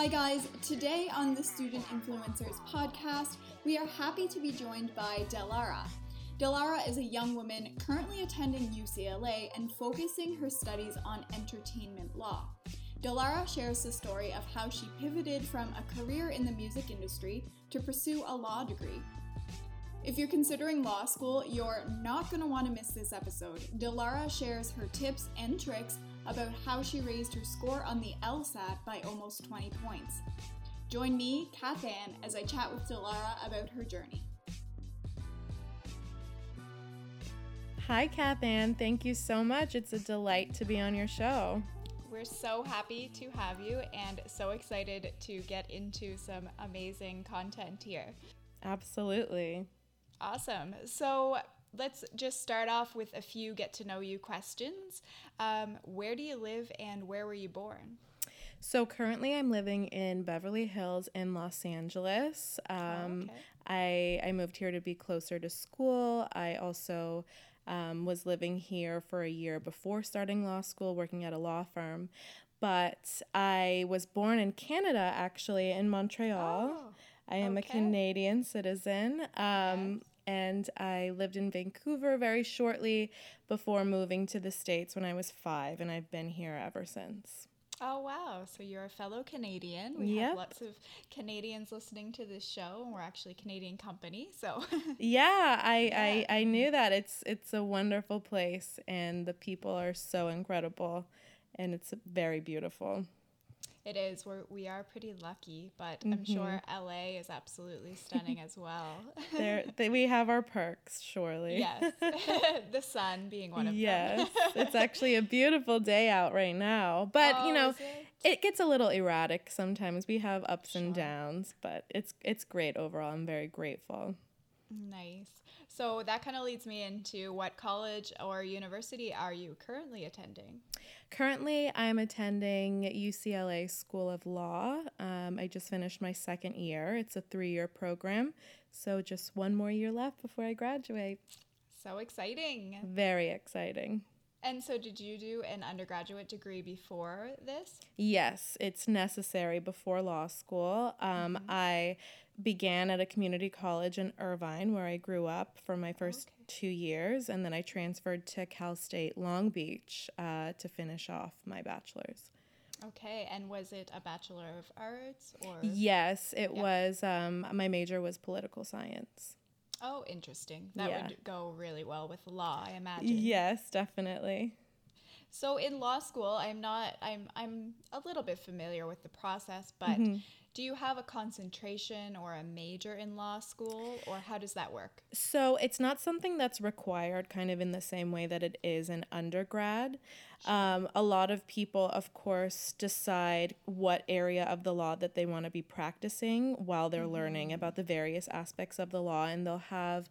Hi, guys. Today on the Student Influencers podcast, we are happy to be joined by Dellara. Dellara is a young woman currently attending UCLA and focusing her studies on entertainment law. Dellara shares the story of how she pivoted from a career in the music industry to pursue a law degree. If you're considering law school, you're not going to want to miss this episode. Dellara shares her tips and tricks about how she raised her score on the LSAT by almost 20 points. Join me, Kath Ann, as I chat with Dellara about her journey. Hi, Kath Ann. Thank you so much. It's a delight to be on your show. We're so happy to have you and so excited to get into some amazing content here. Absolutely. Awesome. So let's just start off with a few get to know you questions. Um, where do you live and where were you born? So currently, I'm living in Beverly Hills in Los Angeles. Um, oh, okay. I I moved here to be closer to school. I also um, was living here for a year before starting law school, working at a law firm. But I was born in Canada, actually, in Montreal. Oh, I am okay. a Canadian citizen. Um, yes and I lived in Vancouver very shortly before moving to the States when I was five, and I've been here ever since. Oh wow! So you're a fellow Canadian. We yep. have lots of Canadians listening to this show, and we're actually a Canadian company. So yeah, I, yeah. I I knew that it's it's a wonderful place, and the people are so incredible, and it's very beautiful. It is. We're, we are pretty lucky, but mm-hmm. I'm sure LA is absolutely stunning as well. there, they, we have our perks, surely. Yes. the sun being one of yes. them. Yes. it's actually a beautiful day out right now. But, oh, you know, it? it? gets a little erratic sometimes. We have ups sure. and downs, but it's it's great overall. I'm very grateful. Nice. So that kind of leads me into what college or university are you currently attending? Currently, I'm attending UCLA School of Law. Um, I just finished my second year. It's a three year program, so just one more year left before I graduate. So exciting! Very exciting. And so, did you do an undergraduate degree before this? Yes, it's necessary before law school. Um, mm-hmm. I began at a community college in Irvine, where I grew up for my first okay. two years, and then I transferred to Cal State Long Beach uh, to finish off my bachelor's. Okay, and was it a bachelor of arts or? Yes, it was. Um, my major was political science. Oh, interesting. That yeah. would go really well with law, I imagine. Yes, definitely. So in law school, I'm not I'm I'm a little bit familiar with the process, but mm-hmm. Do you have a concentration or a major in law school, or how does that work? So it's not something that's required kind of in the same way that it is in undergrad. Sure. Um, a lot of people, of course, decide what area of the law that they want to be practicing while they're mm-hmm. learning about the various aspects of the law, and they'll have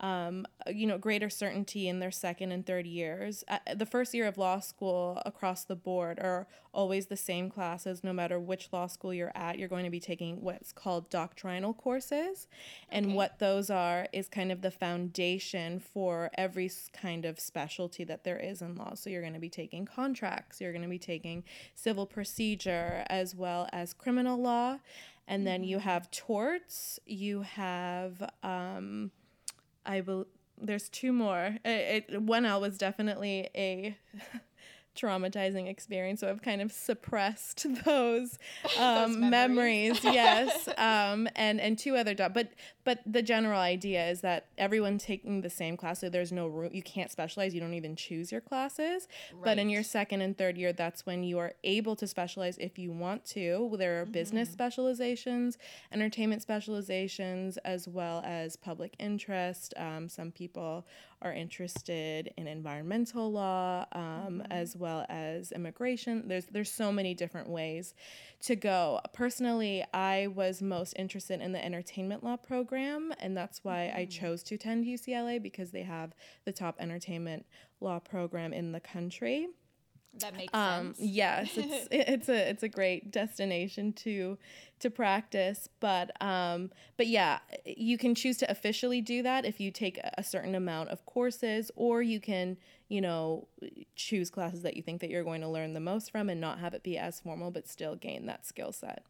um, you know, greater certainty in their second and third years. Uh, the first year of law school across the board are always the same classes, no matter which law school you're at. You're going to be taking what's called doctrinal courses. And okay. what those are is kind of the foundation for every kind of specialty that there is in law. So you're going to be taking contracts, you're going to be taking civil procedure, as well as criminal law. And then you mm-hmm. have torts, you have, um, I believe there's two more. It, it, one L was definitely a traumatizing experience. So I've kind of suppressed those, um, those memories. memories. yes. Um, and, and two other, do- but, but the general idea is that everyone's taking the same class. So there's no room, you can't specialize. You don't even choose your classes. Right. But in your second and third year, that's when you are able to specialize if you want to. There are mm-hmm. business specializations, entertainment specializations, as well as public interest. Um, some people are interested in environmental law um, mm-hmm. as well as immigration. There's there's so many different ways to go. Personally, I was most interested in the entertainment law program, and that's why mm-hmm. I chose to attend UCLA because they have the top entertainment law program in the country. That makes um, sense. Yes, it's it's a it's a great destination to to practice, but um, but yeah, you can choose to officially do that if you take a certain amount of courses, or you can you know choose classes that you think that you're going to learn the most from and not have it be as formal, but still gain that skill set.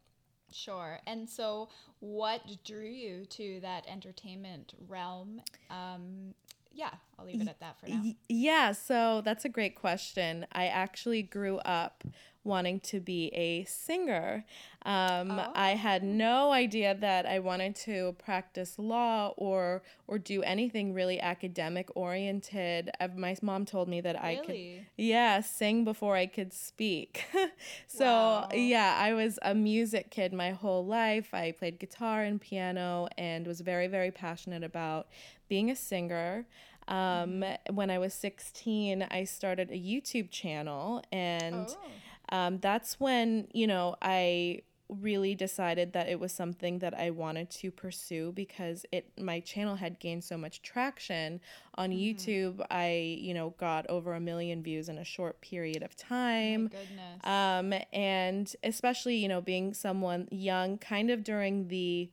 Sure. And so, what drew you to that entertainment realm? Um, yeah, I'll leave it at that for now. Yeah, so that's a great question. I actually grew up wanting to be a singer. Um, oh. I had no idea that I wanted to practice law or or do anything really academic oriented. My mom told me that really? I could, yeah, sing before I could speak. so wow. yeah, I was a music kid my whole life. I played guitar and piano and was very very passionate about being a singer. Um. When I was 16, I started a YouTube channel and. Oh um, that's when, you know, I really decided that it was something that I wanted to pursue because it my channel had gained so much traction on mm-hmm. YouTube. I, you know, got over a million views in a short period of time. Oh goodness. Um and especially, you know, being someone young kind of during the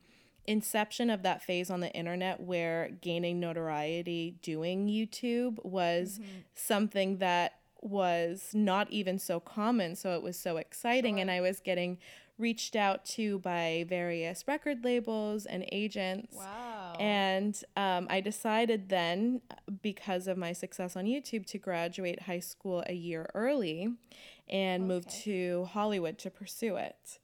inception of that phase on the internet where gaining notoriety doing YouTube was mm-hmm. something that was not even so common. So it was so exciting. Sure. And I was getting reached out to by various record labels and agents. Wow. And um, I decided then, because of my success on YouTube, to graduate high school a year early and okay. move to Hollywood to pursue it.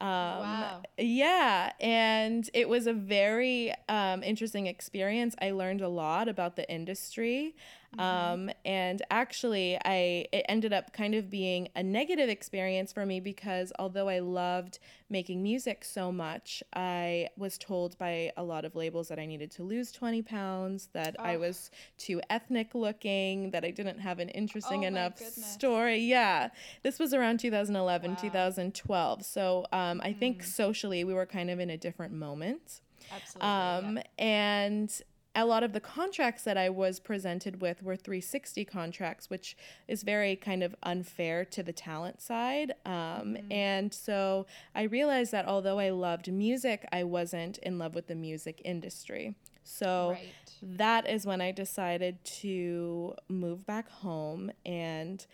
Um, wow. Yeah, and it was a very um, interesting experience. I learned a lot about the industry. Mm-hmm. Um, and actually, I it ended up kind of being a negative experience for me because although I loved making music so much, I was told by a lot of labels that I needed to lose 20 pounds, that oh. I was too ethnic looking, that I didn't have an interesting oh enough story. Yeah, this was around 2011, wow. 2012. So um, mm. I think mm. socially, we were kind of in a different moment. Absolutely. Um, yeah. And a lot of the contracts that I was presented with were 360 contracts, which is very kind of unfair to the talent side. Um, mm-hmm. And so I realized that although I loved music, I wasn't in love with the music industry. So right. that is when I decided to move back home and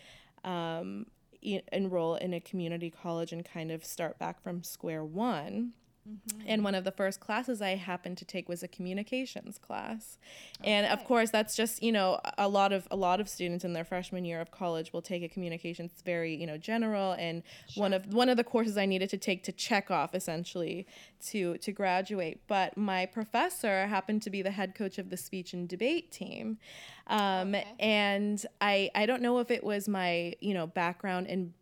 um, e- enroll in a community college and kind of start back from square one. Mm-hmm. And one of the first classes I happened to take was a communications class. Okay. And of course that's just, you know, a lot of a lot of students in their freshman year of college will take a communications very, you know, general and sure. one of one of the courses I needed to take to check off essentially to to graduate. But my professor happened to be the head coach of the speech and debate team. Um, okay. and I I don't know if it was my, you know, background in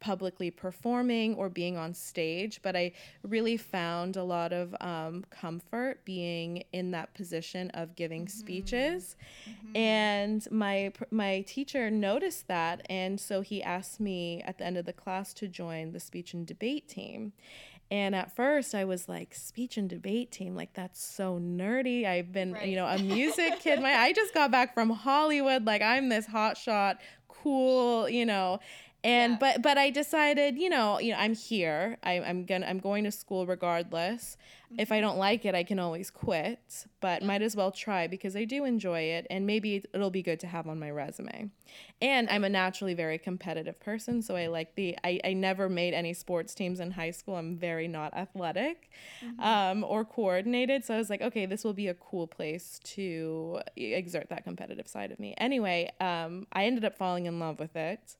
publicly performing or being on stage, but I really found a lot of um, comfort being in that position of giving mm-hmm. speeches. Mm-hmm. And my my teacher noticed that, and so he asked me at the end of the class to join the speech and debate team. And at first, I was like, speech and debate team, like that's so nerdy. I've been, right. you know, a music kid. My I just got back from Hollywood, like I'm this hotshot, cool, you know and yeah. but but i decided you know you know i'm here I, i'm gonna i'm going to school regardless mm-hmm. if i don't like it i can always quit but yeah. might as well try because i do enjoy it and maybe it'll be good to have on my resume and i'm a naturally very competitive person so i like the i, I never made any sports teams in high school i'm very not athletic mm-hmm. um, or coordinated so i was like okay this will be a cool place to exert that competitive side of me anyway um, i ended up falling in love with it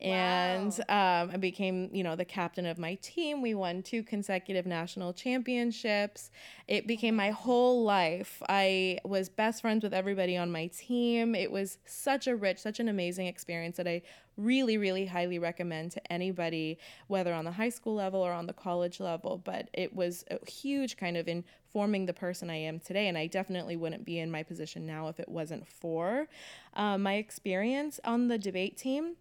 and wow. um, I became, you know, the captain of my team. We won two consecutive national championships. It became my whole life. I was best friends with everybody on my team. It was such a rich, such an amazing experience that I really, really highly recommend to anybody, whether on the high school level or on the college level. But it was a huge kind of in forming the person I am today. And I definitely wouldn't be in my position now if it wasn't for uh, my experience on the debate team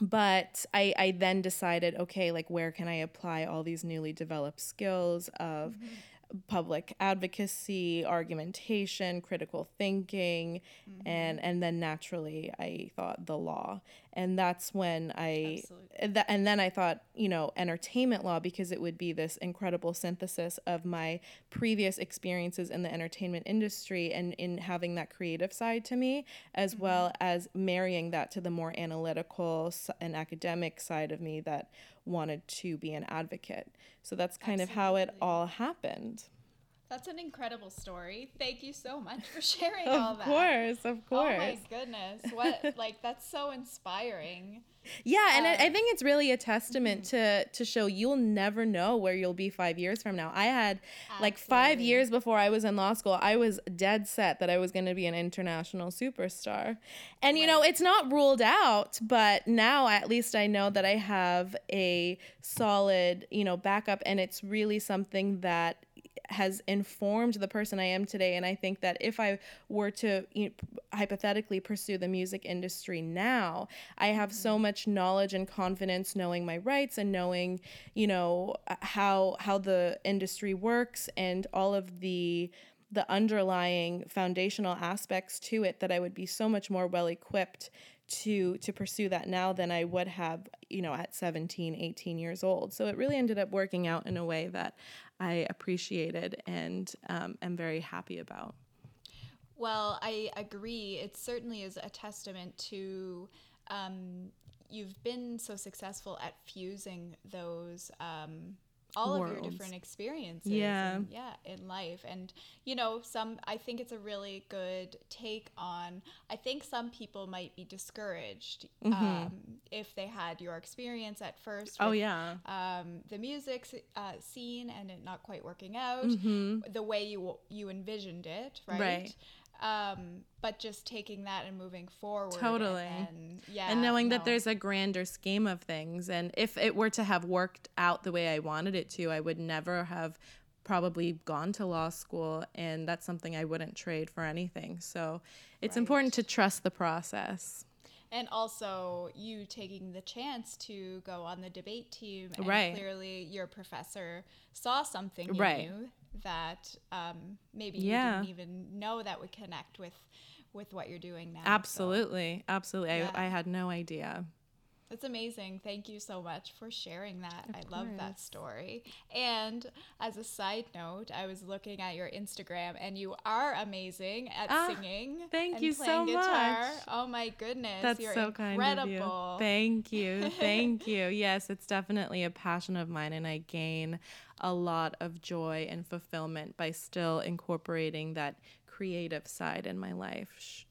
but I, I then decided okay like where can i apply all these newly developed skills of mm-hmm. public advocacy argumentation critical thinking mm-hmm. and and then naturally i thought the law and that's when I th- and then I thought, you know, entertainment law because it would be this incredible synthesis of my previous experiences in the entertainment industry and in having that creative side to me, as Mm-hmm. well as marrying that to the more analytical and academic side of me that wanted to be an advocate. So that's kind of how it all happened. That's an incredible story. Thank you so much for sharing all that. Of course, of course. Oh my goodness. What like that's so inspiring. Yeah, and I, I Um, think it's really a testament to to show you'll never know where you'll be five years from now. I had like five years before I was in law school, I was dead set that I was going to be an international superstar, and you know it's not ruled out. But now at least I know that I have a solid you know backup, and it's really something that has informed the person I am today. And I think that if I were to you know, hypothetically pursue the music industry now, I have so mm-hmm. much knowledge and confidence knowing my rights and knowing, you know, uh, how how the industry works and all of the the underlying foundational aspects to it that I would be so much more well equipped to to pursue that now than I would have, you know, at 17, 18 years old. So it really ended up working out in a way that I appreciated and um, am very happy about. Well, I agree. It certainly is a testament to um, you've been so successful at fusing those um, all of your different experiences. Yeah. and- yeah, in life, and you know, some. I think it's a really good take on. I think some people might be discouraged um, if they had your experience at first. Oh yeah. um, the music uh, scene and it not quite working out Mhm. the way you you envisioned it, right? Right. Um, but just taking that and moving forward, and Totally. then- yeah, and knowing that there's a grander scheme of things and if it were to have worked out the way i wanted it to i would never have probably gone to law school and that's something i wouldn't trade for anything. So it's important to trust the process and also you taking the chance to go on the debate team, and Right. clearly your professor saw something in Right. you that um, maybe Yeah. you didn't even know that would connect with with what you're doing now. so absolutely absolutely Yeah. I, I had no idea It's amazing. Thank you so much for sharing that. Of I love that story. And as a side note, I was looking at your Instagram and you are amazing at Ah, singing. thank you so guitar. much. Oh my goodness. That's You're so kind of you. Thank you. Thank you. Yes, it's definitely a passion of mine, and I gain a lot of joy and fulfillment by still incorporating that creative side in my life.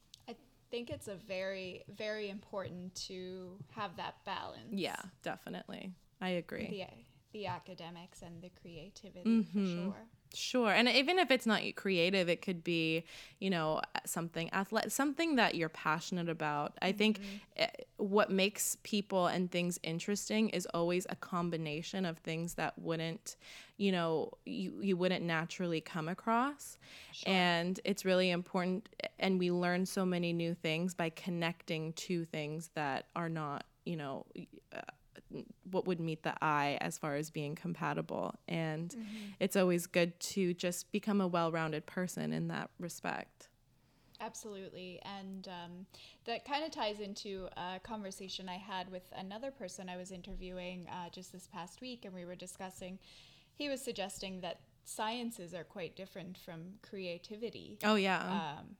Think it's a very, very important to have that balance. Yeah, definitely. I agree. The, the academics and the creativity for Mhm. sure. Sure. And even if it's not creative, it could be, you know, something athletic, something that you're passionate about. I think eh, what makes people and things interesting is always a combination of things that wouldn't, you know, you, you wouldn't naturally come across. And it's really important. And we learn so many new things by connecting to things that are not, you know, uh, what would meet the eye as far as being compatible. And it's always good to just become a well rounded person in that respect. Absolutely. And um, that kind of ties into a conversation I had with another person I was interviewing uh, just this past week, and we were discussing, he was suggesting that sciences are quite different from creativity. Oh, yeah. Um,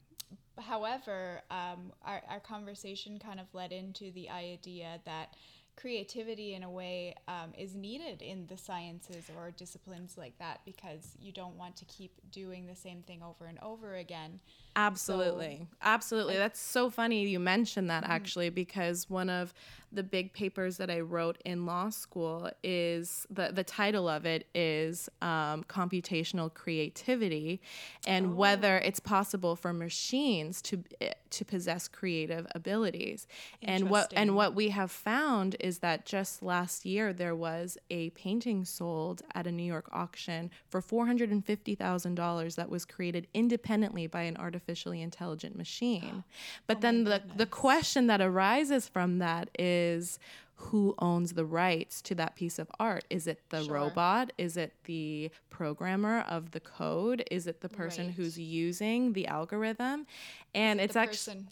however, um, our, our conversation kind of led into the idea that creativity, in a way, um, is needed in the sciences or disciplines like that because you don't want to keep doing the same thing over and over again. Absolutely. Absolutely. That's so funny you mentioned that actually because one of the big papers that I wrote in law school is the, the title of it is um, computational creativity and whether it's possible for machines to eh, to possess creative abilities. And what and what we have found is that just last year there was a painting sold at a New York auction for $450,000 that was created independently by an artificially intelligent machine. But then the, the question that arises from that is who owns the rights to that piece of art? Is it the Sure. robot? Is it the programmer of the code? Is it the person Right. who's using the algorithm? And it's the actually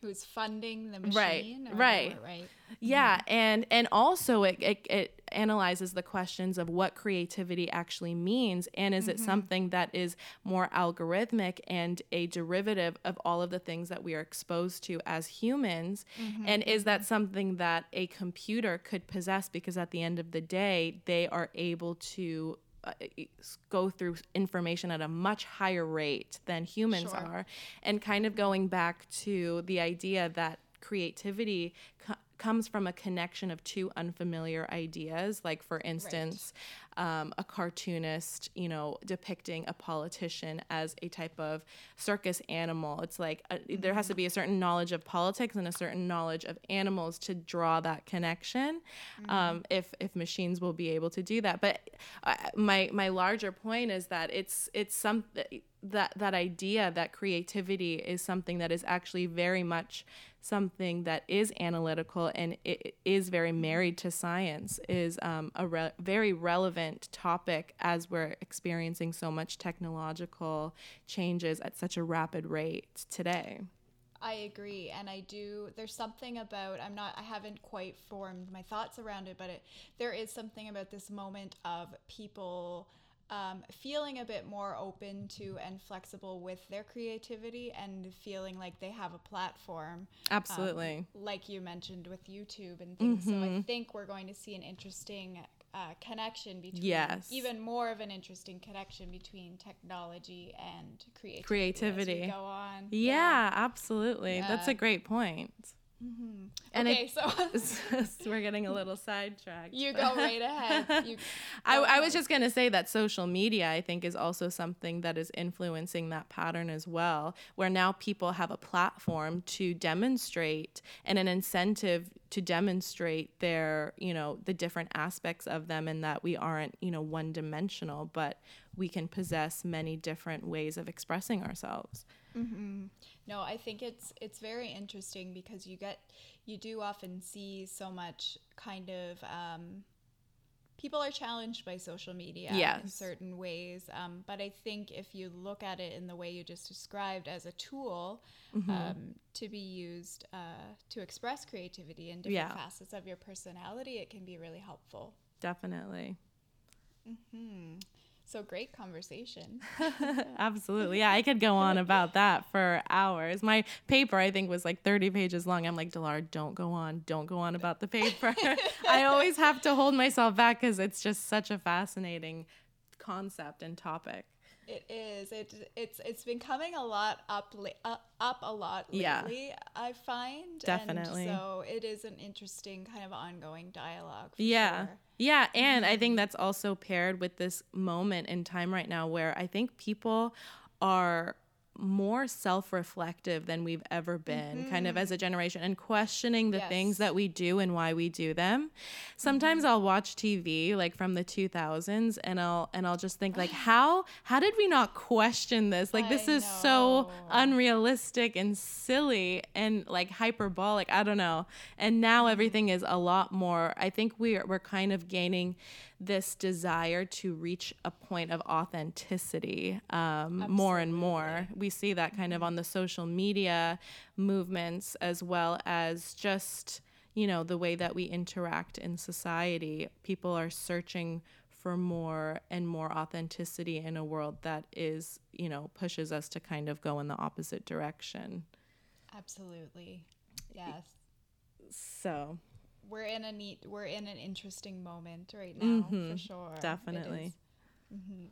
who's funding the Right, machine. right. the- right. Yeah, mm-hmm. and and also it, it it analyzes the questions of what creativity actually means, and is it mm-hmm. something that is more algorithmic and a derivative of all of the things that we are exposed to as humans, mm-hmm, and is that something that a computer could possess? Because at the end of the day, they are able to. Uh, go through information at a much higher rate than humans Sure. are and kind of going back to the idea that creativity co- comes from a connection of two unfamiliar ideas like for instance um, a cartoonist you know depicting a politician as a type of circus animal. It's like a, there has to be a certain knowledge of politics and a certain knowledge of animals to draw that connection um, if if machines will be able to do that. But uh, my my larger point is that it's it's some that that idea that creativity is something that is actually very much something that is analytical and it is very married to science is um, a re- very relevant topic as we're experiencing so much technological changes at such a rapid rate today. I agree, and I do. There's something about I'm not. I haven't quite formed my thoughts around it, but it there is something about this moment of people um, feeling a bit more open to and flexible with their creativity and feeling like they have a platform. um, Absolutely. like you mentioned with YouTube and things. So Mm-hmm. I think we're going to see an interesting uh, connection between, Yes. even more of an interesting connection between technology and creativity. Creativity. As we go on. yeah, absolutely. That's a great point. Mm-hmm. And okay, it- so we're getting a little sidetracked. you go right ahead. You I, go I was just going to say that social media, I think, is also something that is influencing that pattern as well, where now people have a platform to demonstrate and an incentive to demonstrate their, you know, the different aspects of them and that we aren't, you know, one dimensional, but we can possess many different ways of expressing ourselves. No, I think it's it's very interesting because you get you do often see so much kind of um, people are challenged by social media in certain ways. Um, but I think if you look at it in the way you just described as a tool Mm-hmm. um, to be used uh, to express creativity in different Yeah. facets of your personality, it can be really helpful. Definitely. So great conversation. Absolutely. Yeah, I could go on about that for hours. My paper, I think, was like 30 pages long. I'm like, Delar, don't go on. Don't go on about the paper. I always have to hold myself back because it's just such a fascinating concept and topic. It is. It it's it's been coming a lot up li- up, uh, up a lot lately. Yeah. I find Definitely. And so it is an interesting kind of ongoing dialogue. for Yeah. sure. Yeah. And I think that's also paired with this moment in time right now where I think people are more self reflective than we've ever been, kind of as a mm-hmm. generation, and questioning the things that we do and why we do them. Mm-hmm. Sometimes I'll watch TV like from the 2000s and I'll and I'll just think like how how did we not question this? Like this I is so unrealistic and silly and like hyperbolic. I don't know. And now mm-hmm. everything is a lot more. I think we're we're kind of gaining this desire to reach a point of authenticity um, more and more. We see that kind of on the social media movements as well as just you know the way that we interact in society. People are searching for more and more authenticity in a world that is you know pushes us to kind of go in the opposite direction. Absolutely. Yes. So We're in a neat we're in an interesting moment right now for sure. It Mm-hmm. definitely. Mhm.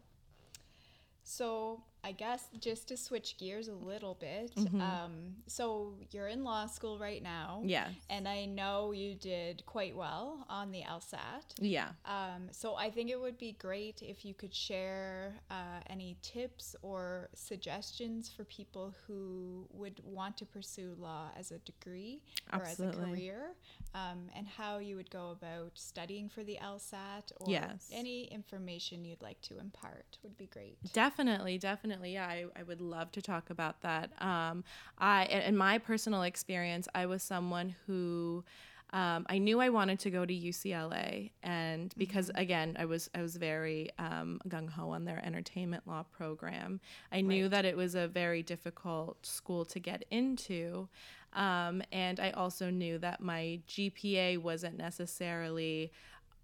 So I guess just to switch gears a little bit, Mm-hmm. um, so you're in law school right now. Yeah. And I know you did quite well on the LSAT. yeah. Um, so I think it would be great if you could share uh, any tips or suggestions for people who would want to pursue law as a degree or as a career, um, and how you would go about studying for the LSAT or Yes. any information you'd like to impart would be great. Definitely, definitely. Yeah, I, I would love to talk about that. Um, I, in my personal experience, I was someone who. Um, I knew I wanted to go to UCLA, and because again, I was I was very um, gung ho on their entertainment law program. I knew that it was a very difficult school to get into, Um, and I also knew that my GPA wasn't necessarily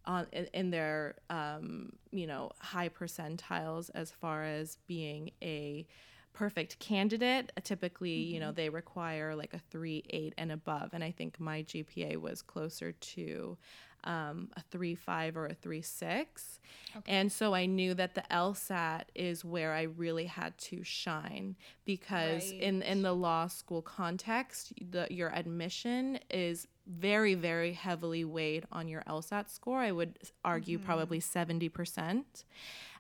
on in, in their um, you know high percentiles as far as being a perfect candidate typically mm-hmm. you know mm-hmm. they require like a 3 8 and above and i think my gpa was closer to um, a 3 5 or a 3 6 okay. and so i knew that the lsat is where i really had to shine because right. in in the law school context the your admission is very, very heavily weighed on your LSAT score. I would argue mm-hmm. probably 70%.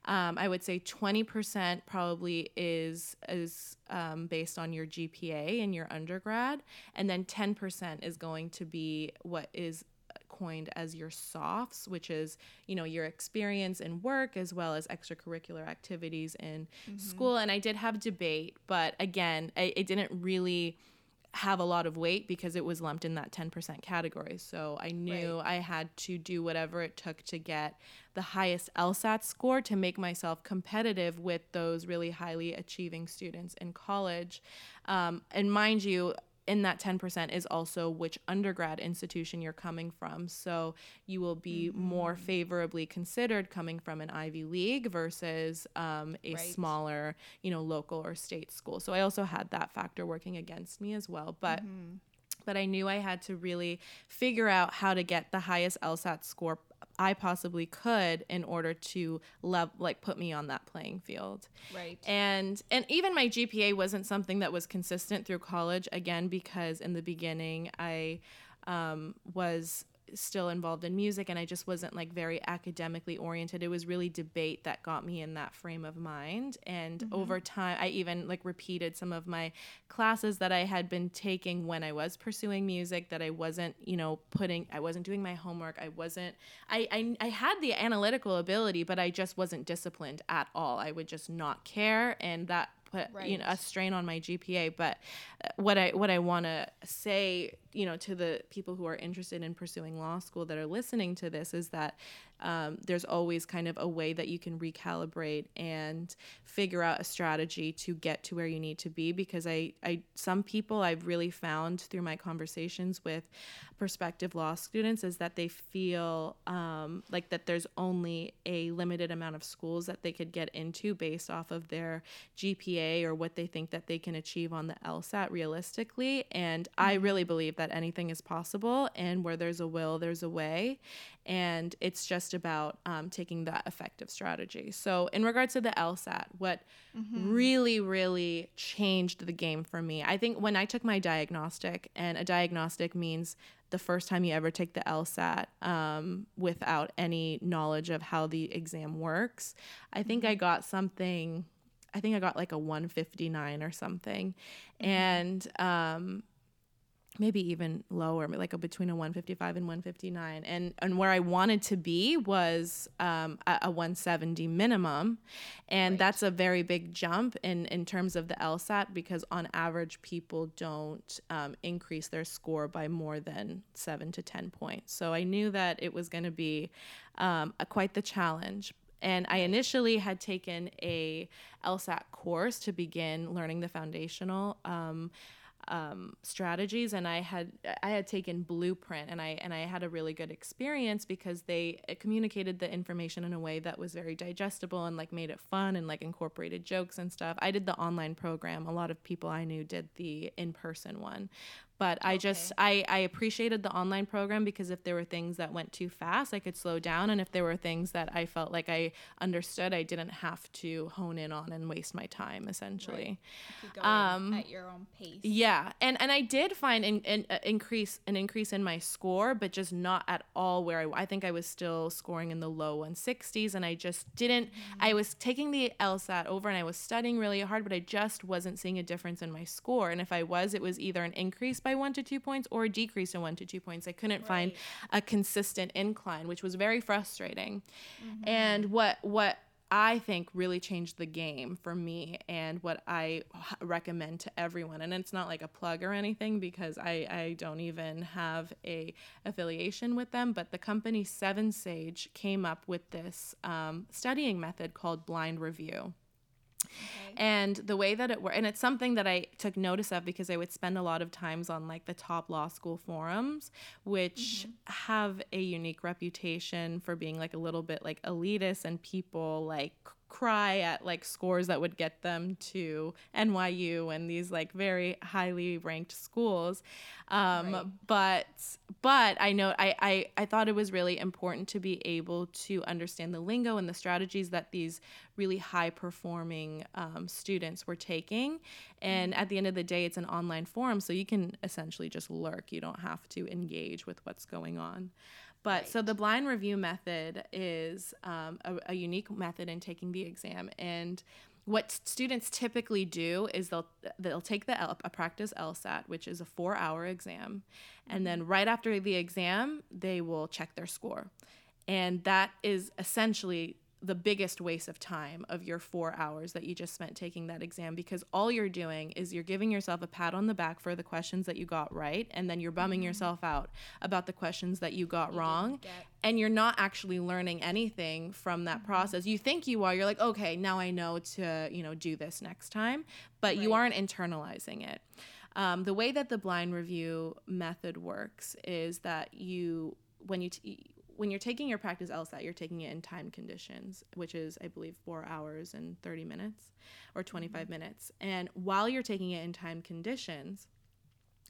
Um, I would say 20% probably is is um, based on your GPA in your undergrad, and then 10% is going to be what is coined as your softs, which is you know your experience in work as well as extracurricular activities in mm-hmm. school. And I did have debate, but again, I, it didn't really have a lot of weight because it was lumped in that 10% category. So I knew right. I had to do whatever it took to get the highest LSAT score to make myself competitive with those really highly achieving students in college. Um, and mind you, in that 10% is also which undergrad institution you're coming from. So you will be mm-hmm. more favorably considered coming from an Ivy League versus um, a right. smaller, you know, local or state school. So I also had that factor working against me as well. But mm-hmm but I knew I had to really figure out how to get the highest LSAT score I possibly could in order to love like put me on that playing field. Right. And and even my GPA wasn't something that was consistent through college again because in the beginning I um, was still involved in music and I just wasn't like very academically oriented. It was really debate that got me in that frame of mind. And mm-hmm. over time, I even like repeated some of my classes that I had been taking when I was pursuing music that I wasn't, you know, putting, I wasn't doing my homework. I wasn't, I, I, I had the analytical ability, but I just wasn't disciplined at all. I would just not care. And that put right. you know a strain on my GPA. But uh, what I what I want to say, you know, to the people who are interested in pursuing law school that are listening to this is that um, there's always kind of a way that you can recalibrate and figure out a strategy to get to where you need to be because I, I some people I've really found through my conversations with prospective law students is that they feel um, like that there's only a limited amount of schools that they could get into based off of their GPA or what they think that they can achieve on the LSAT realistically and mm-hmm. I really believe that anything is possible and where there's a will there's a way and it's just about um, taking that effective strategy. So, in regards to the LSAT, what mm-hmm. really, really changed the game for me, I think when I took my diagnostic, and a diagnostic means the first time you ever take the LSAT um, without any knowledge of how the exam works, I think I mm-hmm. got something. I think I got like a 159 or something. Mm-hmm. And um, maybe even lower, like a, between a 155 and 159. And and where I wanted to be was um, a, a, 170 minimum, and right. that's a very big jump in in terms of the LSAT because on average people don't um, increase their score by more than seven to 10 points. So I knew that it was going to be um, a, quite the challenge. And I initially had taken a LSAT course to begin learning the foundational. Um, um, strategies and I had I had taken blueprint and I and I had a really good experience because they communicated the information in a way that was very digestible and like made it fun and like incorporated jokes and stuff. I did the online program. A lot of people I knew did the in-person one but i just I, I appreciated the online program because if there were things that went too fast i could slow down and if there were things that i felt like i understood i didn't have to hone in on and waste my time essentially right. um, at your own pace yeah and and i did find an, an uh, increase an increase in my score but just not at all where i, I think i was still scoring in the low 160s and i just didn't mm-hmm. i was taking the lsat over and i was studying really hard but i just wasn't seeing a difference in my score and if i was it was either an increase by by one to two points or a decrease in one to two points. I couldn't right. find a consistent incline, which was very frustrating. Mm-hmm. And what what I think really changed the game for me and what I recommend to everyone. And it's not like a plug or anything because I, I don't even have a affiliation with them, but the company 7Sage came up with this um, studying method called blind review. Okay. And the way that it works, and it's something that I took notice of because I would spend a lot of times on like the top law school forums, which mm-hmm. have a unique reputation for being like a little bit like elitist and people like cry at like scores that would get them to NYU and these like very highly ranked schools. Um, right. But but I know I, I I thought it was really important to be able to understand the lingo and the strategies that these really high performing um, students were taking. And at the end of the day, it's an online forum, so you can essentially just lurk. You don't have to engage with what's going on. But right. so the blind review method is um, a, a unique method in taking the exam. And what students typically do is they'll they'll take the L, a practice LSAT, which is a four hour exam, and then right after the exam, they will check their score, and that is essentially the biggest waste of time of your four hours that you just spent taking that exam because all you're doing is you're giving yourself a pat on the back for the questions that you got right and then you're bumming mm-hmm. yourself out about the questions that you got you wrong and you're not actually learning anything from that mm-hmm. process you think you are you're like okay now i know to you know do this next time but right. you aren't internalizing it um, the way that the blind review method works is that you when you t- when you're taking your practice LSAT, you're taking it in time conditions, which is, I believe, four hours and 30 minutes or 25 mm-hmm. minutes. And while you're taking it in time conditions,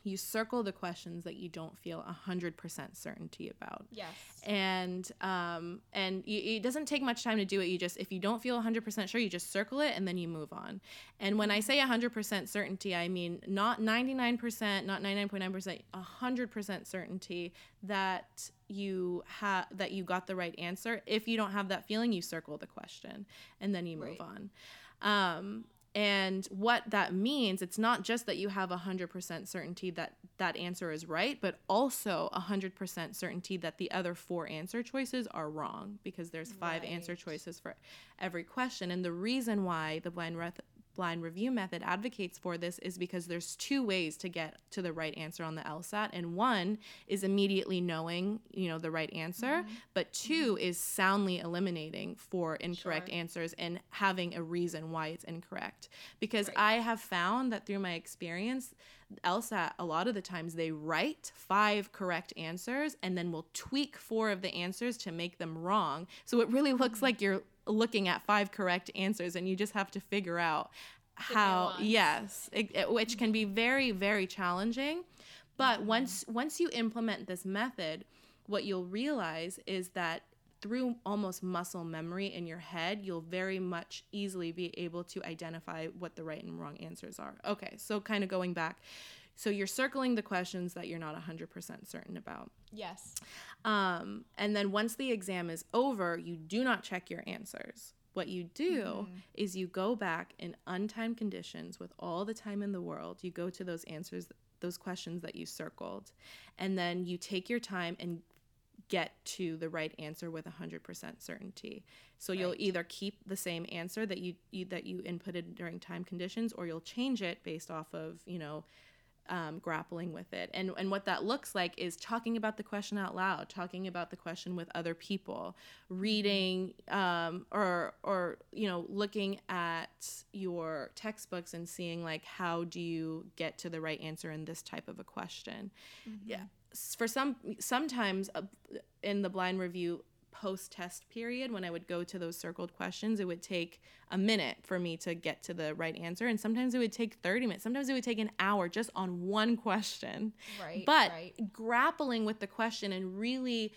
you circle the questions that you don't feel 100% certainty about. Yes. And um and it doesn't take much time to do it. You just if you don't feel 100% sure you just circle it and then you move on. And when i say 100% certainty i mean not 99% not 99.9% 100% certainty that you have that you got the right answer. If you don't have that feeling you circle the question and then you move right. on. Um, and what that means, it's not just that you have 100% certainty that that answer is right, but also 100% certainty that the other four answer choices are wrong because there's five right. answer choices for every question. And the reason why the blind blind review method advocates for this is because there's two ways to get to the right answer on the LSAT and one is immediately knowing, you know, the right answer, mm-hmm. but 2 mm-hmm. is soundly eliminating for incorrect sure. answers and having a reason why it's incorrect. Because right. I have found that through my experience LSAT, a lot of the times they write five correct answers and then will tweak four of the answers to make them wrong. So it really looks mm-hmm. like you're looking at five correct answers and you just have to figure out how yes it, it, which can be very very challenging but mm-hmm. once once you implement this method what you'll realize is that through almost muscle memory in your head you'll very much easily be able to identify what the right and wrong answers are okay so kind of going back so you're circling the questions that you're not 100% certain about. Yes. Um, and then once the exam is over, you do not check your answers. What you do mm-hmm. is you go back in untimed conditions with all the time in the world. You go to those answers, those questions that you circled, and then you take your time and get to the right answer with 100% certainty. So right. you'll either keep the same answer that you, you that you inputted during time conditions or you'll change it based off of, you know, um, grappling with it. And, and what that looks like is talking about the question out loud, talking about the question with other people, reading um, or, or, you know, looking at your textbooks and seeing like, how do you get to the right answer in this type of a question? Mm-hmm. Yeah. For some, sometimes uh, in the blind review, post test period, when I would go to those circled questions, it would take a minute for me to get to the right answer. And sometimes it would take 30 minutes. Sometimes it would take an hour just on one question. Right. But right. grappling with the question and really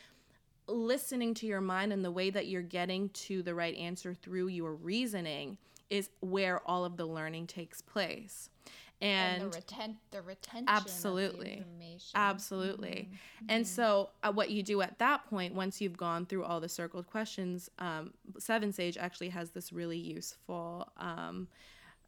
listening to your mind and the way that you're getting to the right answer through your reasoning is where all of the learning takes place and, and the, reten- the retention absolutely. absolutely. Mm-hmm. and so uh, what you do at that point once you've gone through all the circled questions um, 7Sage actually has this really useful um,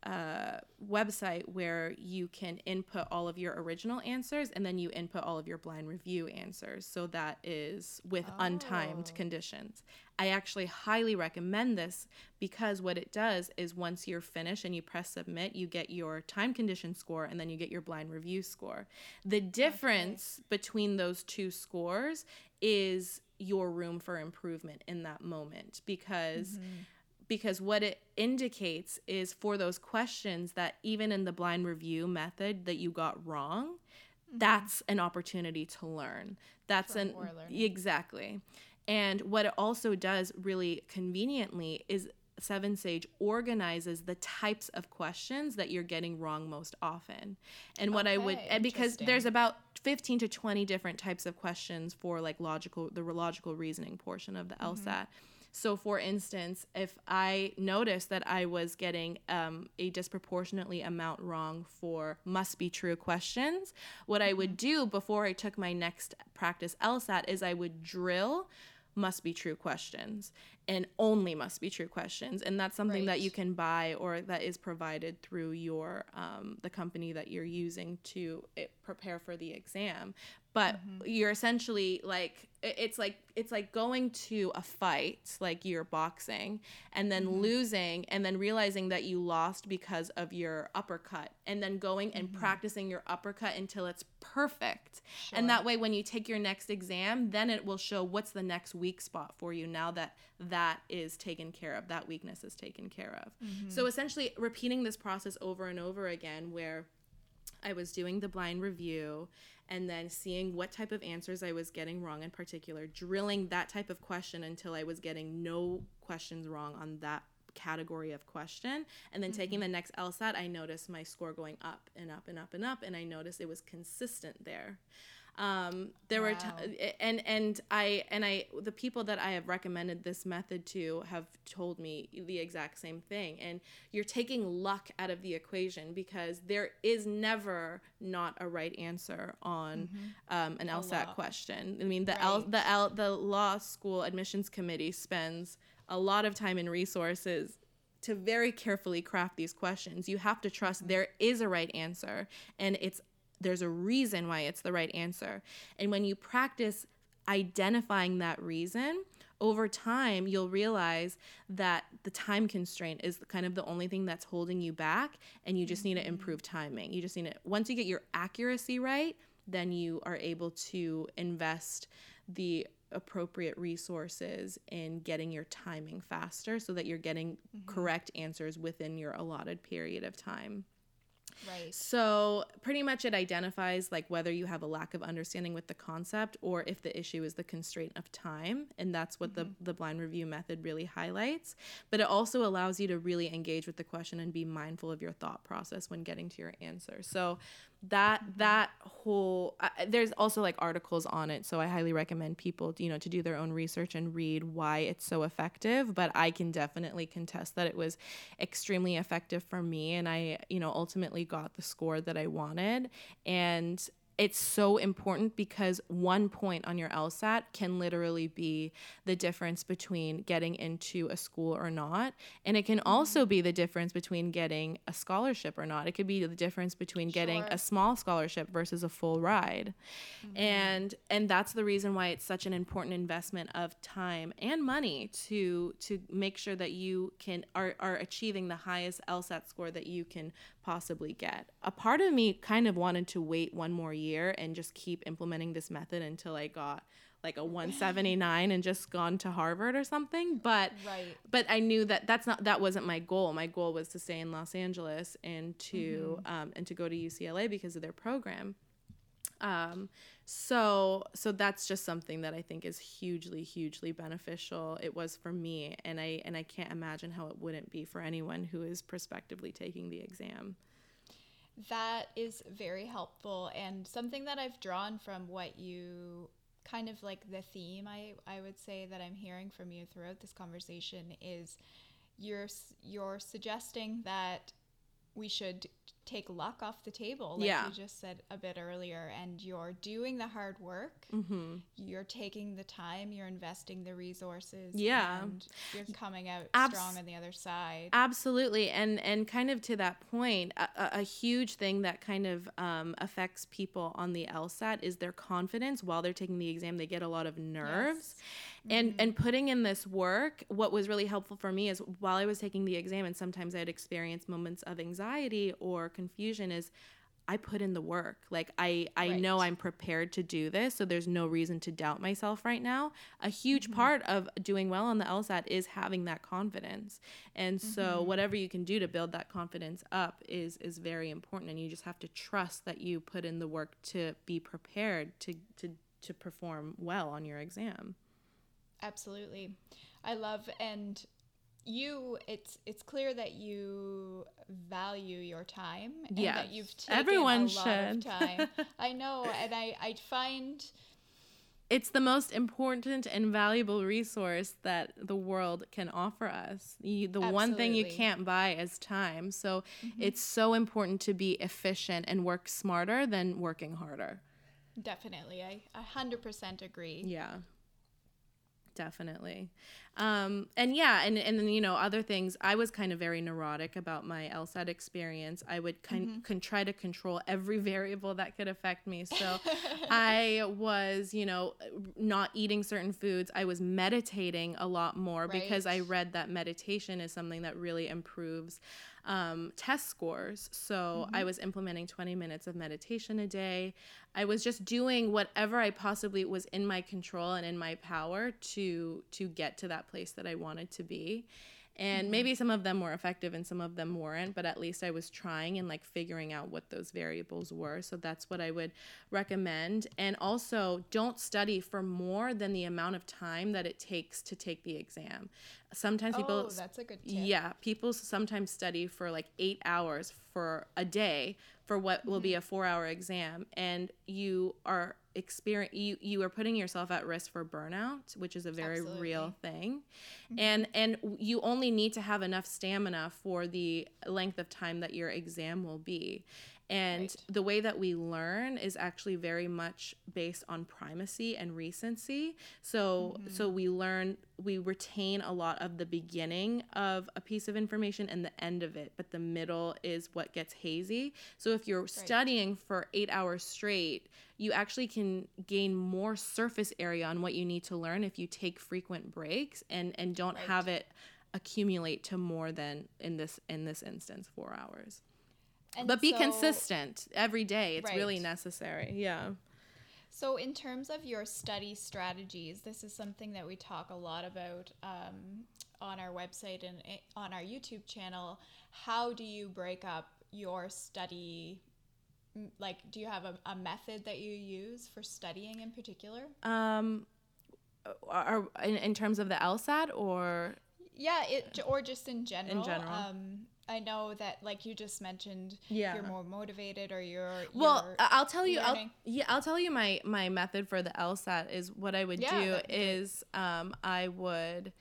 uh, website where you can input all of your original answers and then you input all of your blind review answers. So that is with oh. untimed conditions. I actually highly recommend this because what it does is once you're finished and you press submit, you get your time condition score and then you get your blind review score. The difference okay. between those two scores is your room for improvement in that moment because. Mm-hmm because what it indicates is for those questions that even in the blind review method that you got wrong, mm-hmm. that's an opportunity to learn. That's an exactly. And what it also does really conveniently is 7Sage organizes the types of questions that you're getting wrong most often. And what okay, I would and because there's about 15 to 20 different types of questions for like logical the logical reasoning portion of the mm-hmm. LSAT. So, for instance, if I noticed that I was getting um, a disproportionately amount wrong for must be true questions, what I would mm-hmm. do before I took my next practice LSAT is I would drill must be true questions and only must be true questions and that's something right. that you can buy or that is provided through your um, the company that you're using to it, eh, prepare for the exam but mm-hmm. you're essentially like it's like it's like going to a fight like you're boxing and then mm-hmm. losing and then realizing that you lost because of your uppercut and then going and mm-hmm. practicing your uppercut until it's perfect sure. and that way when you take your next exam then it will show what's the next weak spot for you now that that is taken care of that weakness is taken care of mm-hmm. so essentially repeating this process over and over again where I was doing the blind review and then seeing what type of answers I was getting wrong in particular, drilling that type of question until I was getting no questions wrong on that category of question and then mm-hmm. taking the next LSAT I noticed my score going up and up and up and up and I noticed it was consistent there. Um, there wow. were t- and and I and I the people that I have recommended this method to have told me the exact same thing. And you're taking luck out of the equation because there is never not a right answer on mm-hmm. um, an LSAT question. I mean the right. L the L the law school admissions committee spends a lot of time and resources to very carefully craft these questions. You have to trust mm-hmm. there is a right answer and it's there's a reason why it's the right answer. And when you practice identifying that reason, over time you'll realize that the time constraint is kind of the only thing that's holding you back and you just need to mm-hmm. improve timing. You just need to once you get your accuracy right, then you are able to invest the appropriate resources in getting your timing faster so that you're getting mm-hmm. correct answers within your allotted period of time. Right. So pretty much it identifies like whether you have a lack of understanding with the concept or if the issue is the constraint of time. And that's what mm-hmm. the, the blind review method really highlights. But it also allows you to really engage with the question and be mindful of your thought process when getting to your answer. So that that whole uh, there's also like articles on it so i highly recommend people you know to do their own research and read why it's so effective but i can definitely contest that it was extremely effective for me and i you know ultimately got the score that i wanted and it's so important because one point on your LSAT can literally be the difference between getting into a school or not. And it can also be the difference between getting a scholarship or not. It could be the difference between getting sure. a small scholarship versus a full ride. Mm-hmm. And and that's the reason why it's such an important investment of time and money to to make sure that you can are, are achieving the highest LSAT score that you can possibly get. A part of me kind of wanted to wait one more year and just keep implementing this method until I got like a 179 and just gone to Harvard or something but right. but I knew that that's not that wasn't my goal my goal was to stay in Los Angeles and to mm-hmm. um, and to go to UCLA because of their program um, so so that's just something that I think is hugely hugely beneficial. It was for me, and I and I can't imagine how it wouldn't be for anyone who is prospectively taking the exam. That is very helpful and something that I've drawn from what you kind of like the theme I I would say that I'm hearing from you throughout this conversation is you're you're suggesting that we should take luck off the table like yeah. you just said a bit earlier and you're doing the hard work. Mm-hmm. you're taking the time you're investing the resources yeah. and you're coming out Abs- strong on the other side. Absolutely and and kind of to that point a, a huge thing that kind of um, affects people on the lsat is their confidence. While they're taking the exam they get a lot of nerves. yes and mm-hmm. and putting in this work what was really helpful for me is while i was taking the exam and sometimes i'd experience moments of anxiety or confusion is I put in the work. Like I I Right. know I'm prepared to do this, so there's no reason to doubt myself right now. A huge Mm-hmm. part of doing well on the LSAT is having that confidence. And so Mm-hmm. whatever you can do to build that confidence up is is very important and you just have to trust that you put in the work to be prepared to to to perform well on your exam. Absolutely. I love and you it's it's clear that you value your time and Yeah, that you've taken everyone a lot of should. time. I know and I I find It's the most important and valuable resource that the world can offer us. You, the one thing you can't buy is time. So mm-hmm. it's so important to be efficient and work smarter than working harder. definitely I a 100% agree. Yeah. Definitely. Um, and yeah, and, and then, you know, other things, I was kind of very neurotic about my LSAT experience. I would kind con- try to control every variable that could affect me. So I was, you know, not eating certain foods. I was meditating a lot more because I read that meditation is something that really improves um, test scores. So I was implementing 20 minutes of meditation a day. I was just doing whatever I possibly was in my control and in my power to to get to that place that I wanted to be. And mm-hmm. maybe some of them were effective and some of them weren't, but at least I was trying and like figuring out what those variables were. So that's what I would recommend. And also, don't study for more than the amount of time that it takes to take the exam. Sometimes people oh, that's a good tip. yeah, people sometimes study for like eight hours for a day for what will be mm-hmm. a four-hour exam, and you are experience you you are putting yourself at risk for burnout, which is a very real thing, mm-hmm. and and you only need to have enough stamina for the length of time that your exam will be. And Right. the way that we learn is actually very much based on primacy and recency. So mm-hmm. so we learn we retain a lot of the beginning of a piece of information and the end of it, but the middle is what gets hazy. So if you're studying for 8 hours straight, you actually can gain more surface area on what you need to learn if you take frequent breaks and and don't Right. have it accumulate to more than in this in this instance 4 hours And but be so- consistent every day it's really necessary yeah So, in terms of your study strategies, this is something that we talk a lot about um, on our website and on our YouTube channel. How do you break up your study? Like, do you have a, a method that you use for studying in particular? um are in, in terms of the LSAT or Yeah, it or just in general. In general. Um, I know that, like you just mentioned, Yeah. you're more motivated or you're. well you're i'll tell you I'll, yeah i'll tell you my my method for the lsat is what i would Yeah, do is um i would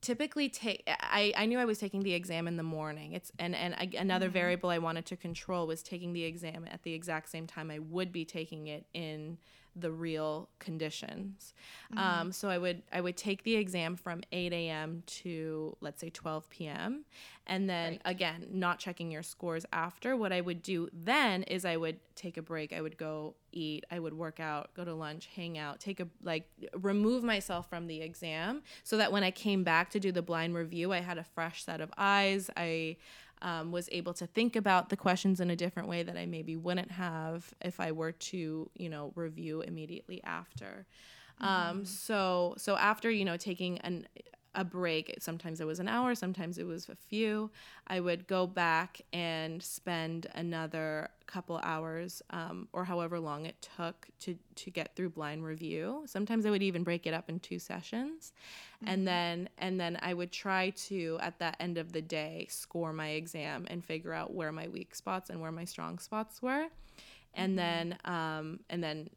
typically take I, I knew i was taking the exam in the morning it's and and I, another Mm-hmm. variable i wanted to control was taking the exam at the exact same time i would be taking it in the real conditions. Mm-hmm. um, so i would i would take the exam from 8 a.m to let's say 12 p.m and then Right. again not checking your scores after. What i would do then is i would take a break. I would go eat. I would work out go to lunch hang out take a like remove myself from the exam so that when i came back to do the blind review i had a fresh set of eyes. I um, was able to think about the questions in a different way that i maybe wouldn't have if i were to you know review immediately after. Um, so so after you know taking an a break. Sometimes it was an hour sometimes it was a few. I would go back and spend another couple hours um, or however long it took to to get through blind review. Sometimes i would even break it up in two sessions. And then and then i would try to at that end of the day score my exam and figure out where my weak spots and where my strong spots were. And then um, and then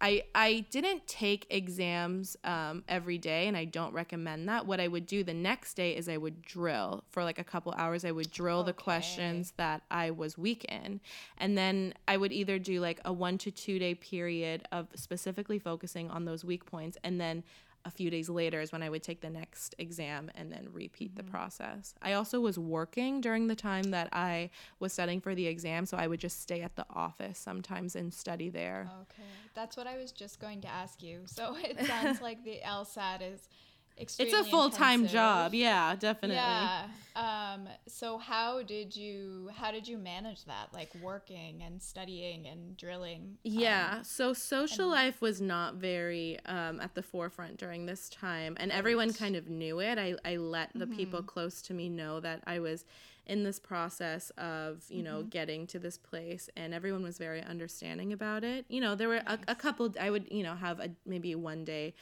I I didn't take exams um, every day, and I don't recommend that. What I would do the next day is I would drill for like a couple hours. I would drill the questions that I was weak in, and then I would either do like a one to two day period of specifically focusing on those weak points, and then a few days later is when I would take the next exam and then repeat the mm-hmm. process. I also was working during the time that I was studying for the exam, so I would just stay at the office sometimes and study there. Okay, that's what I was just going to ask you. So it sounds like the LSAT is It's a full time job. Yeah, definitely. Yeah. Um, Um, so how did you how did you manage that? Like working and studying and drilling? Yeah. Um, so social life was not very um, at the forefront during this time, and everyone kind of knew it. I I let the people Mm-hmm. close to me know that I was in this process of you know Mm-hmm. getting to this place, and everyone was very understanding about it. You know, there were a, a couple. I would you know have a maybe one day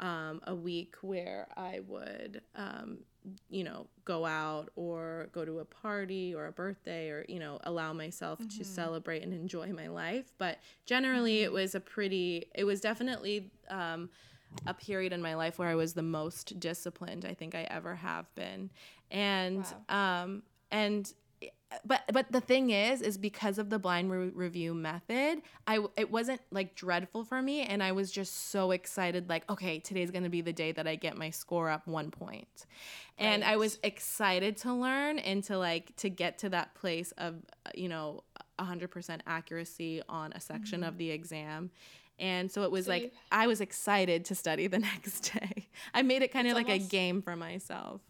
um, a week where I would, um, you know, go out or go to a party or a birthday or, you know, allow myself to celebrate and enjoy my life. But generally, it was a pretty, it was definitely um, a period in my life where I was the most disciplined I think I ever have been. And, um, and, but but the thing is is because of the blind re- review method i it wasn't like dreadful for me and i was just so excited like okay today's going to be the day that i get my score up one point. And i was excited to learn and to like to get to that place of uh, you know 100% accuracy on a section of the exam. And so it was So like you- i was excited to study the next day. I made it kind of like a game for myself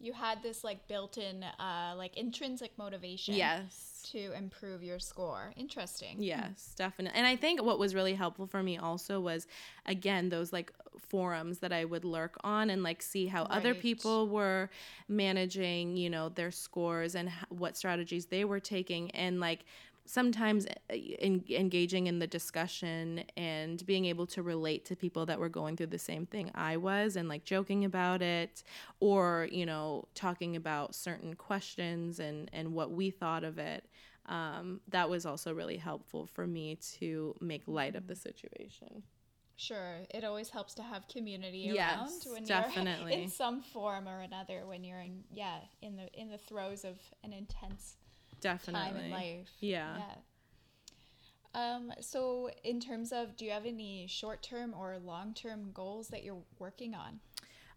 you had this like built-in uh, like intrinsic motivation. yes To improve your score. Interesting. Yes, definitely. And I think what was really helpful for me also was again those like forums that I would lurk on and like see how other people were managing, you know, their scores and what strategies they were taking and like sometimes uh, en- engaging in the discussion and being able to relate to people that were going through the same thing I was and like joking about it or you know talking about certain questions and and what we thought of it um, that was also really helpful for me to make light of the situation Sure. It always helps to have community Yes, around when definitely. you're in some form or another when you're in yeah, in the in the throes of an intense definitely time in life. Yeah. Yeah. Um, so in terms of do you have any short term or long term goals that you're working on?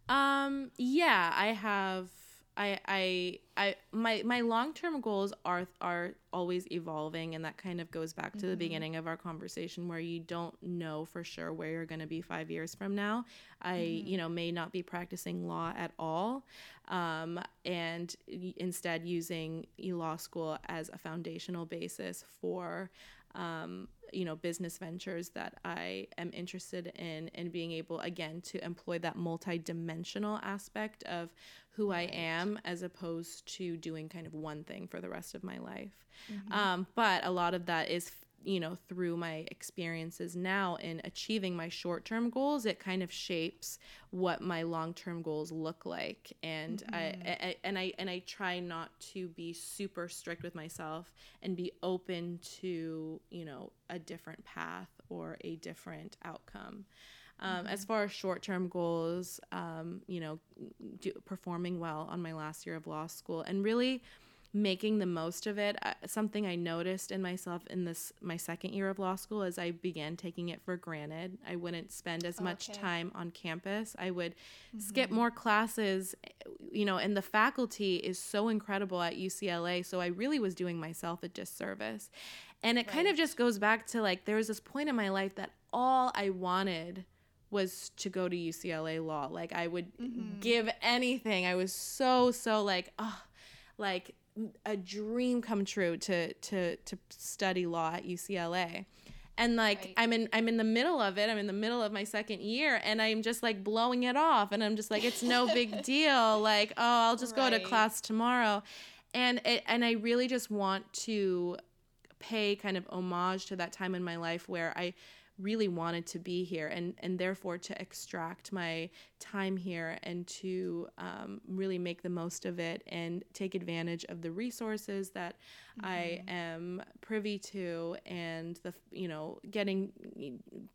Um, yeah, I have I I I my my long-term goals are are always evolving and that kind of goes back to the beginning of our conversation where you don't know for sure where you're going to be 5 years from now. I, you know, may not be practicing law at all. Um, and instead using law school as a foundational basis for um, you know business ventures that I am interested in and being able again to employ that multi-dimensional aspect of who I am as opposed to doing kind of one thing for the rest of my life. Um, but a lot of that is you know through my experiences now in achieving my short-term goals it kind of shapes what my long-term goals look like. And I, I and i and i try not to be super strict with myself and be open to you know a different path or a different outcome. Um, As far as short term goals, um, you know, do, performing well on my last year of law school and really making the most of it. Uh, something I noticed in myself in this my second year of law school is I began taking it for granted. I wouldn't spend as much Okay. time on campus. I would skip mm-hmm. more classes, eh, you know, and the faculty is so incredible at UCLA. So I really was doing myself a disservice. And it kind of just goes back to like there was this point in my life that all I wanted was to go to UCLA law. Like I would mm-hmm. give anything. I was so so like oh like a dream come true to to to study law at UCLA. And like Right. I'm in I'm in the middle of it. I'm in the middle of my second year and I'm just like blowing it off and I'm just like it's no big deal. Like, oh, I'll just go to class tomorrow. And it and I really just want to pay kind of homage to that time in my life where I really wanted to be here and and therefore to extract my time here and to um, really make the most of it and take advantage of the resources that I am privy to and the you know getting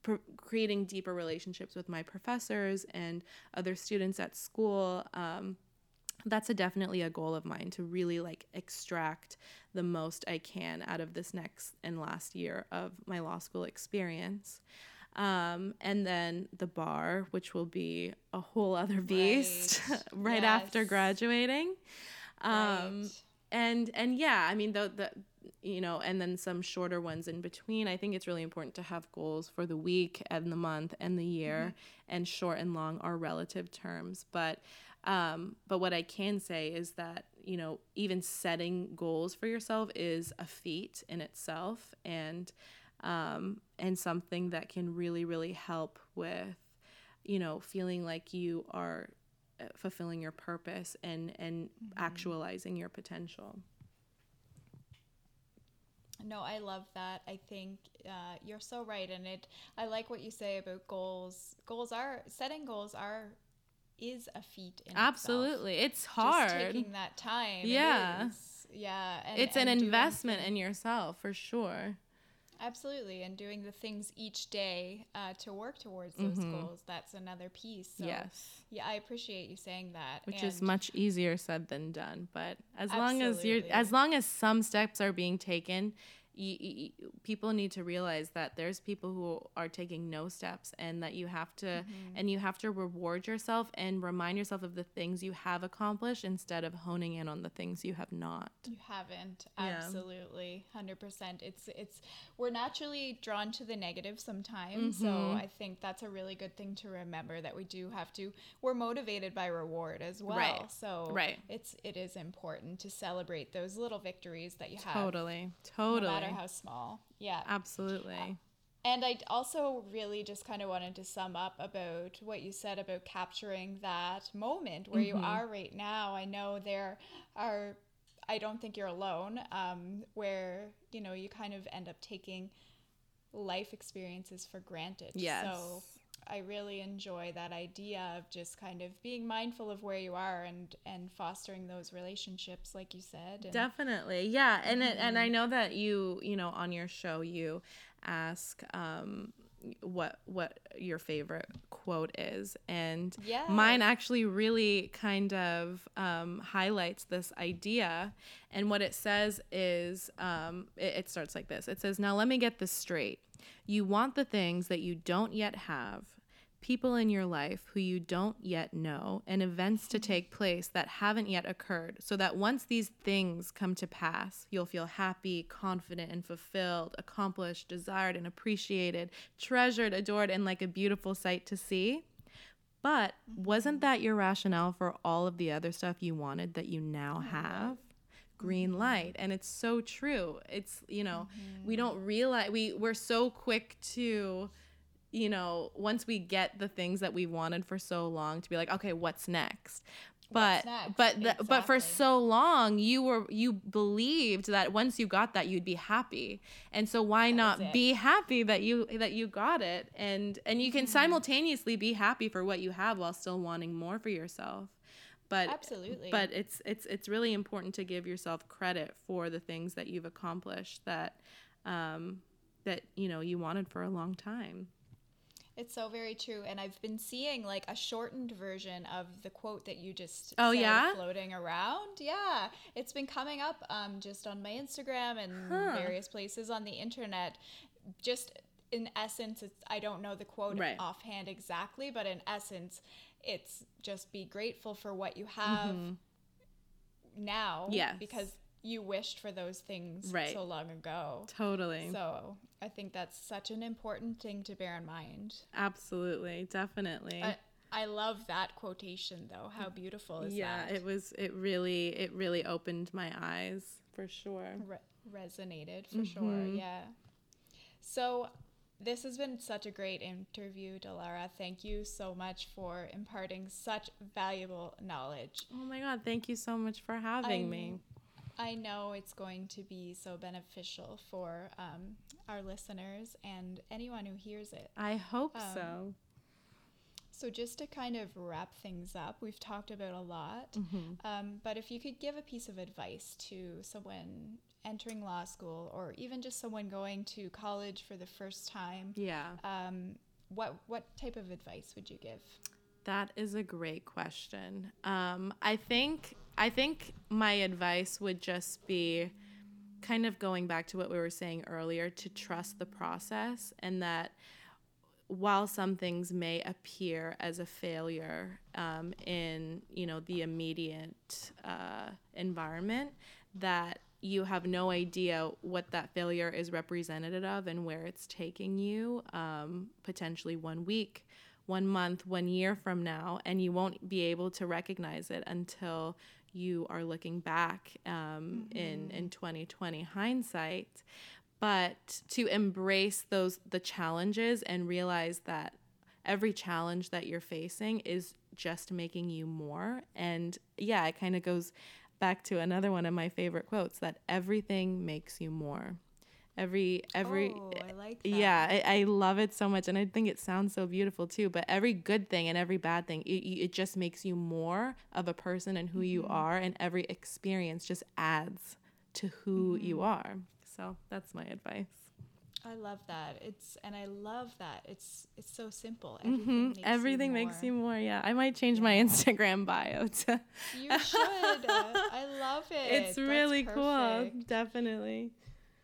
pr- creating deeper relationships with my professors and other students at school um, that's a definitely a goal of mine to really like extract the most I can out of this next and last year of my law school experience. Um, and then the bar, which will be a whole other beast right, Right. after graduating. Um, Right. and and yeah, I mean the the you know, and then some shorter ones in between. I think it's really important to have goals for the week and the month and the year, and short and long are relative terms. But Um, but what I can say is that, you know, even setting goals for yourself is a feat in itself and um, and something that can really, really help with, you know, feeling like you are uh, fulfilling your purpose and and mm-hmm. actualizing your potential. No, I love that. I think uh, you're so right, and it. I like what you say about goals. Goals are setting goals are is a feat. Absolutely, itself. it's hard. Just taking that time. Yeah, yeah. And, it's and an investment in yourself for sure. Absolutely, and doing the things each day uh, to work towards those mm-hmm. goals. That's another piece. So, yes. Yeah, I appreciate you saying that. Which and is much easier said than done. But as absolutely. long as you're, as long as some steps are being taken, you, you, people need to realize that there's people who are taking no steps and that you have to mm-hmm. and you have to reward yourself and remind yourself of the things you have accomplished instead of honing in on the things you have not. You haven't. Absolutely. Yeah. 100% it's it's we're naturally drawn to the negative sometimes mm-hmm. so i think that's a really good thing to remember that we do have to we're motivated by reward as well. Right. so right. it's it is important to celebrate those little victories that you have. Totally. Totally. no matter how small. Yeah. Absolutely. Uh, and I also really just kind of wanted to sum up about what you said about capturing that moment where mm-hmm. you are right now. I know there are, I don't think you're alone, um, where, you know, you kind of end up taking life experiences for granted. Yes. So I really enjoy that idea of just kind of being mindful of where you are and and fostering those relationships, like you said. And, Definitely, yeah, and it, and I mm-hmm. know that you you know on your show you ask um, what what your favorite quote is and yes. mine actually really kind of um, highlights this idea and what it says is um, it, it starts like this it says now let me get this straight you want the things that you don't yet have people in your life who you don't yet know, and events to take place that haven't yet occurred, so that once these things come to pass, you'll feel happy, confident, and fulfilled, accomplished, desired, and appreciated, treasured, adored, and like a beautiful sight to see. But wasn't that your rationale for all of the other stuff you wanted that you now have? green mm-hmm. light and it's so true it's you know mm-hmm. we don't realize we we're so quick to you know, once we get the things that we wanted for so long to be like, okay, what's next? But what's next? but the, exactly. but for so long you were you believed that once you got that you'd be happy. And so why that not be happy that you that you got it and and you can mm-hmm. simultaneously be happy for what you have while still wanting more for yourself but absolutely but it's it's it's really important to give yourself credit for the things that you've accomplished that um that you know you wanted for a long time it's so very true. And I've been seeing like a shortened version of the quote that you just oh, yeah? floating around. Yeah. It's been coming up um, just on my Instagram and huh. various places on the internet. Just in essence, it's, I don't know the quote right. offhand exactly, but in essence, it's just be grateful for what you have mm-hmm. now. Yes. Because you wished for those things right. so long ago. Totally. So I think that's such an important thing to bear in mind. Absolutely, definitely. I, I love that quotation though. How beautiful is yeah, that? Yeah, it was. It really, it really opened my eyes for sure. Re- resonated for mm-hmm. sure. Yeah. So this has been such a great interview, Dellara. Thank you so much for imparting such valuable knowledge. Oh my God, thank you so much for having I'm, me. I know it's going to be so beneficial for um, our listeners and anyone who hears it. I hope um, so. So, just to kind of wrap things up, we've talked about a lot, mm-hmm. um, but if you could give a piece of advice to someone entering law school or even just someone going to college for the first time, yeah, um, what what type of advice would you give? That is a great question. Um, I think I think my advice would just be kind of going back to what we were saying earlier to trust the process and that while some things may appear as a failure um, in you know the immediate uh, environment that you have no idea what that failure is representative of and where it's taking you um, potentially one week one month, one year from now, and you won't be able to recognize it until you are looking back um, mm-hmm. in in 2020 hindsight. But to embrace those the challenges and realize that every challenge that you're facing is just making you more. And yeah, it kind of goes back to another one of my favorite quotes that everything makes you more every every oh, I like that. yeah I, I, love it so much and i think it sounds so beautiful too but every good thing and every bad thing it, it just makes you more of a person and who mm-hmm. you are and every experience just adds to who mm-hmm. you are so that's my advice I love that. It's and I love that. It's it's so simple. Everything, mm-hmm. makes, Everything you makes, you more. Yeah, I might change yeah. my Instagram bio to. you should. I love it. It's That's really perfect. cool. Definitely.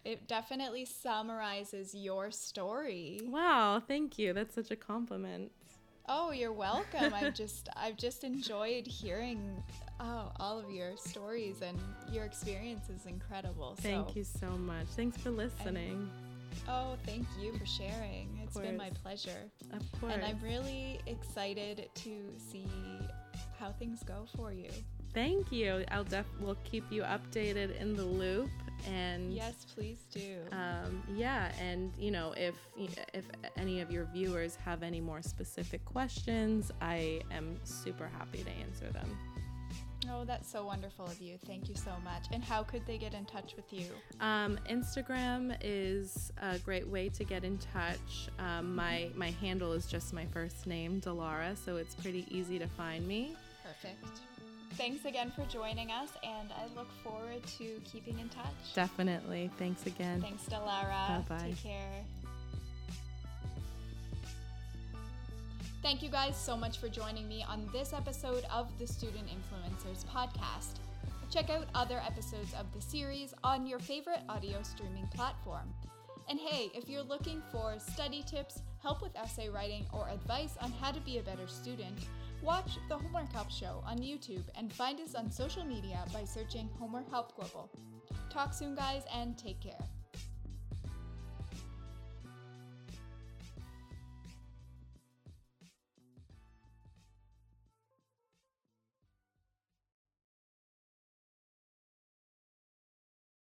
It definitely summarizes your story. Wow, thank you. That's such a compliment. Oh, you're welcome. I've just I've just enjoyed hearing oh, all of your stories and your experience is incredible. Thank so, you so much. Thanks for listening. And, Oh, thank you for sharing. It's been my pleasure. Of course. And I'm really excited to see how things go for you. Thank you. I'll def we'll keep you updated in the loop and yes, please do. Um, yeah, and you know if if any of your viewers have any more specific questions, I am super happy to answer them. Oh, that's so wonderful of you. Thank you so much. And how could they get in touch with you? Um, Instagram is a great way to get in touch. Um, my my handle is just my first name, Dellara, so it's pretty easy to find me. Perfect. Thanks again for joining us, and I look forward to keeping in touch. Definitely. Thanks again. Thanks, Dellara. Bye bye. Take care. Thank you guys so much for joining me on this episode of the Student Influencers Podcast. Check out other episodes of the series on your favorite audio streaming platform. And hey, if you're looking for study tips, help with essay writing, or advice on how to be a better student, watch the Homework Help Show on YouTube and find us on social media by searching Homework Help Global. Talk soon, guys, and take care.